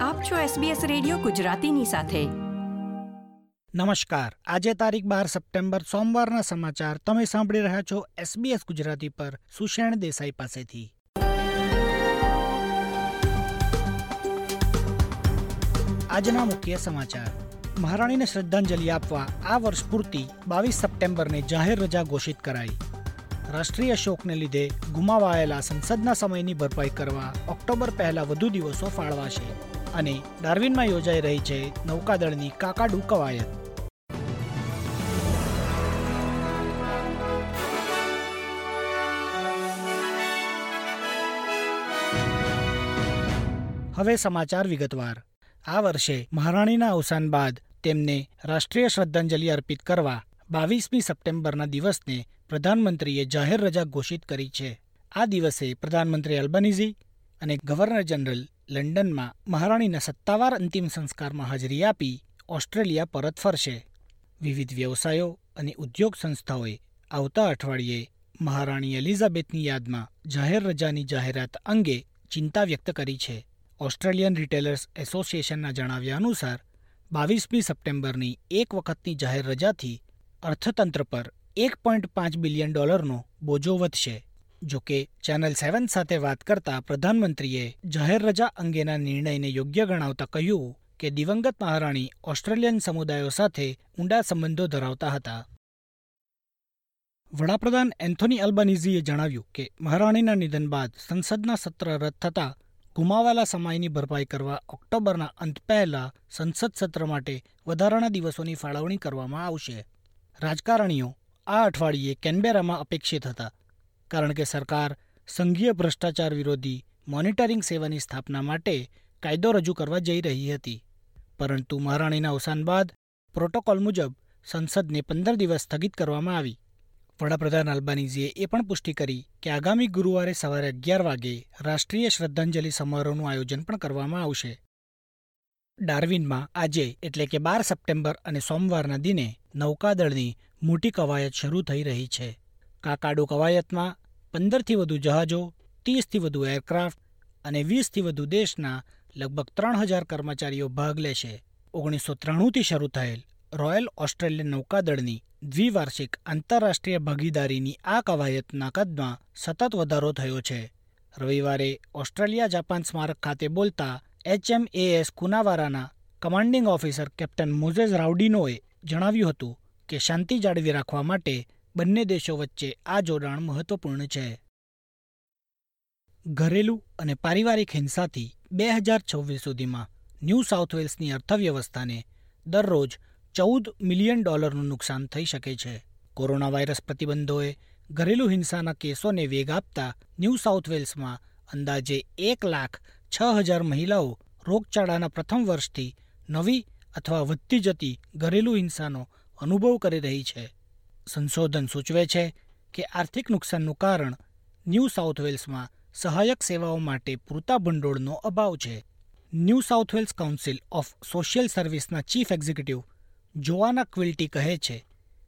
આપ છો SBS radio ગુજરાતીની સાથે. નમસ્કાર. આજે તારીખ બાર સપ્ટેમ્બર, સોમવારના સમાચાર. તમે સાંભળી રહ્યા છો SBS ગુજરાતી પર સુષેણ દેસાઈ પાસેથી. આજના મુખ્ય સમાચાર. મહારાણીને શ્રદ્ધાંજલિ આપવા આ વર્ષ પૂરતી બાવીસ સપ્ટેમ્બરને જાહેર રજા ઘોષિત કરાઈ. રાષ્ટ્રીય શોકને લીધે ગુમાવાયેલા સંસદના સમયની ભરપાઈ કરવા ઓક્ટોબર પહેલા વધુ દિવસો ફાળવાશે. અને ડાર્વિનમાં યોજાઈ રહી છે નૌકાદળની કાકાડુ કવાયત હવે સમાચાર વિગતવાર. આ વર્ષે મહારાણીના અવસાન બાદ તેમને રાષ્ટ્રીય શ્રદ્ધાંજલિ અર્પિત કરવા બાવીસમી સપ્ટેમ્બરના દિવસને પ્રધાનમંત્રીએ જાહેર રજા ઘોષિત કરી છે. આ દિવસે પ્રધાનમંત્રી અલ્બનીઝી અને ગવર્નર જનરલ લંડનમાં મહારાણીના સત્તાવાર અંતિમ સંસ્કારમાં હાજરી આપી ઓસ્ટ્રેલિયા પરત ફરશે. વિવિધ વ્યવસાયો અને ઉદ્યોગ સંસ્થાઓએ આવતા અઠવાડિયે મહારાણી એલિઝાબેથની યાદમાં જાહેર રજાની જાહેરાત અંગે ચિંતા વ્યક્ત કરી છે. ઓસ્ટ્રેલિયન રિટેલર્સ એસોસિએશનના જણાવ્યા અનુસાર, બાવીસમી સપ્ટેમ્બરની એક વખતની જાહેર રજાથી અર્થતંત્ર પર એક પોઈન્ટ પાંચ બિલિયન ડોલરનો બોજો વધશે. જોકે ચેનલ સેવન સાથે વાત કરતા પ્રધાનમંત્રીએ જાહેર રજા અંગેના નિર્ણયને યોગ્ય ગણાવતા કહ્યું કે દિવંગત મહારાણી ઓસ્ટ્રેલિયન સમુદાયો સાથે ઊંડા સંબંધો ધરાવતા હતા. વડાપ્રધાન એન્થોની અલ્બાનીઝીએ જણાવ્યું કે મહારાણીના નિધન બાદ સંસદના સત્ર રદ થતા ગુમાવાલા સમયની ભરપાઈ કરવા ઓક્ટોબરના અંત પહેલા સંસદ સત્ર માટે વધારાના દિવસોની ફાળવણી કરવામાં આવશે. રાજકારણીઓ આ અઠવાડિયે કેનબેરામાં અપેક્ષિત હતા. કારણ કે સરકાર સંઘીય ભ્રષ્ટાચાર વિરોધી મોનિટરિંગ સેવાની સ્થાપના માટે કાયદો રજૂ કરવા જઈ રહી હતી. પરંતુ મહારાણીના અવસાન બાદ પ્રોટોકોલ મુજબ સંસદને પંદર દિવસ સ્થગિત કરવામાં આવી. વડાપ્રધાન અલ્બાનીઝીએ એ પણ પુષ્ટિ કરી કે આગામી ગુરુવારે સવારે અગિયાર વાગે રાષ્ટ્રીય શ્રદ્ધાંજલિ સમારોહનું આયોજન પણ કરવામાં આવશે. ડાર્વિનમાં આજે એટલે કે બાર સપ્ટેમ્બર અને સોમવારના દિને નૌકાદળની મોટી કવાયત શરૂ થઈ રહી છે. કાકાડો કવાયતમાં પંદરથી વધુ જહાજો, ત્રીસથી વધુ એરક્રાફ્ટ અને વીસથી વધુ દેશના લગભગ ત્રણ હજાર કર્મચારીઓ ભાગ લેશે. ઓગણીસો ત્રાણુંથી શરૂ થયેલ રોયલ ઓસ્ટ્રેલિયન નૌકાદળની દ્વિવાર્ષિક આંતરરાષ્ટ્રીય ભાગીદારીની આ કવાયતના કદમાં સતત વધારો થયો છે. રવિવારે ઓસ્ટ્રેલિયા જાપાન સ્મારક ખાતે બોલતા એચએમએએસ કુનાવારાના કમાન્ડિંગ ઓફિસર કેપ્ટન મોઝેઝ રાઉડીનોએ જણાવ્યું હતું કે શાંતિ જાળવી રાખવા માટે બંને દેશો વચ્ચે આ જોડાણ મહત્વપૂર્ણ છે. ઘરેલું અને પારિવારિક હિંસાથી બે હજાર છવ્વીસ સુધીમાં ન્યૂ સાઉથ વેલ્સની અર્થવ્યવસ્થાને દરરોજ ચૌદ મિલિયન ડોલરનું નુકસાન થઈ શકે છે. કોરોના વાયરસ પ્રતિબંધોએ ઘરેલુ હિંસાના કેસોને વેગ આપતા ન્યૂ સાઉથ વેલ્સમાં અંદાજે એક લાખ છ હજાર મહિલાઓ રોગચાળાના પ્રથમ વર્ષથી નવી અથવા વધતી જતી ઘરેલુ હિંસાનો અનુભવ કરી રહી છે. સંશોધન સૂચવે છે કે આર્થિક નુકસાનનું કારણ ન્યૂ સાઉથ વેલ્સમાં સહાયક સેવાઓ માટે પૂરતા ભંડોળનો અભાવ છે. New South Wales council of social સર્વિસના chief executive Joanna Quilty કહે છે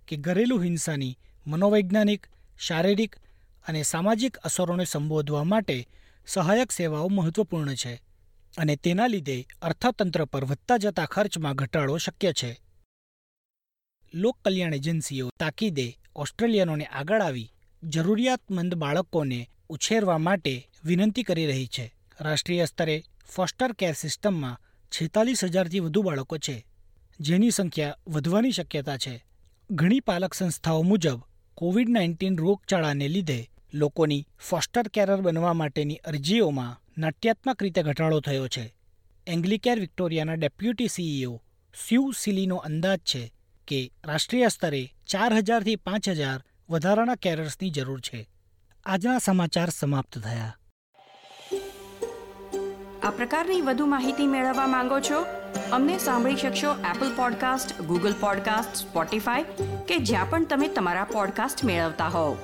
કે ઘરેલું હિંસાની મનોવૈજ્ઞાનિક, શારીરિક અને સામાજિક અસરોને સંબોધવા માટે સહાયક સેવાઓ મહત્વપૂર્ણ છે અને તેના લીધે અર્થતંત્ર પર વધતા જતા ખર્ચમાં ઘટાડો શક્ય છે. લોક કલ્યાણ એજન્સીઓ તાકીદે ઓસ્ટ્રેલિયનોને આગળ આવી જરૂરિયાતમંદ બાળકોને ઉછેરવા માટે વિનંતી કરી રહી છે. રાષ્ટ્રીય સ્તરે ફોસ્ટર કેર સિસ્ટમમાં છેતાલીસ હજારથી વધુ બાળકો છે, જેની સંખ્યા વધવાની શક્યતા છે. ઘણી પાલક સંસ્થાઓ મુજબ, કોવિડ નાઇન્ટીન રોગચાળાને લીધે લોકોની ફોસ્ટર કેરર બનવા માટેની અરજીઓમાં નાટ્યાત્મક રીતે ઘટાડો થયો છે. એંગ્લિકેર વિક્ટોરિયાના ડેપ્યુટી સીઈઓ સ્યુ સિલીનો અંદાજ છે કે રાષ્ટ્રીય સ્તરે ચાર હજારથી પાંચ હજાર વધારાના કેરર્સની જરૂર છે. આજના સમાચાર સમાપ્ત થયા. આ પ્રકારની વધુ માહિતી મેળવવા માંગો છો? અમને સાંભળી શકશો Apple podcast Google podcast Spotify કે જ્યાં પણ તમે તમારા પોડકાસ્ટ મેળવતા હોવ.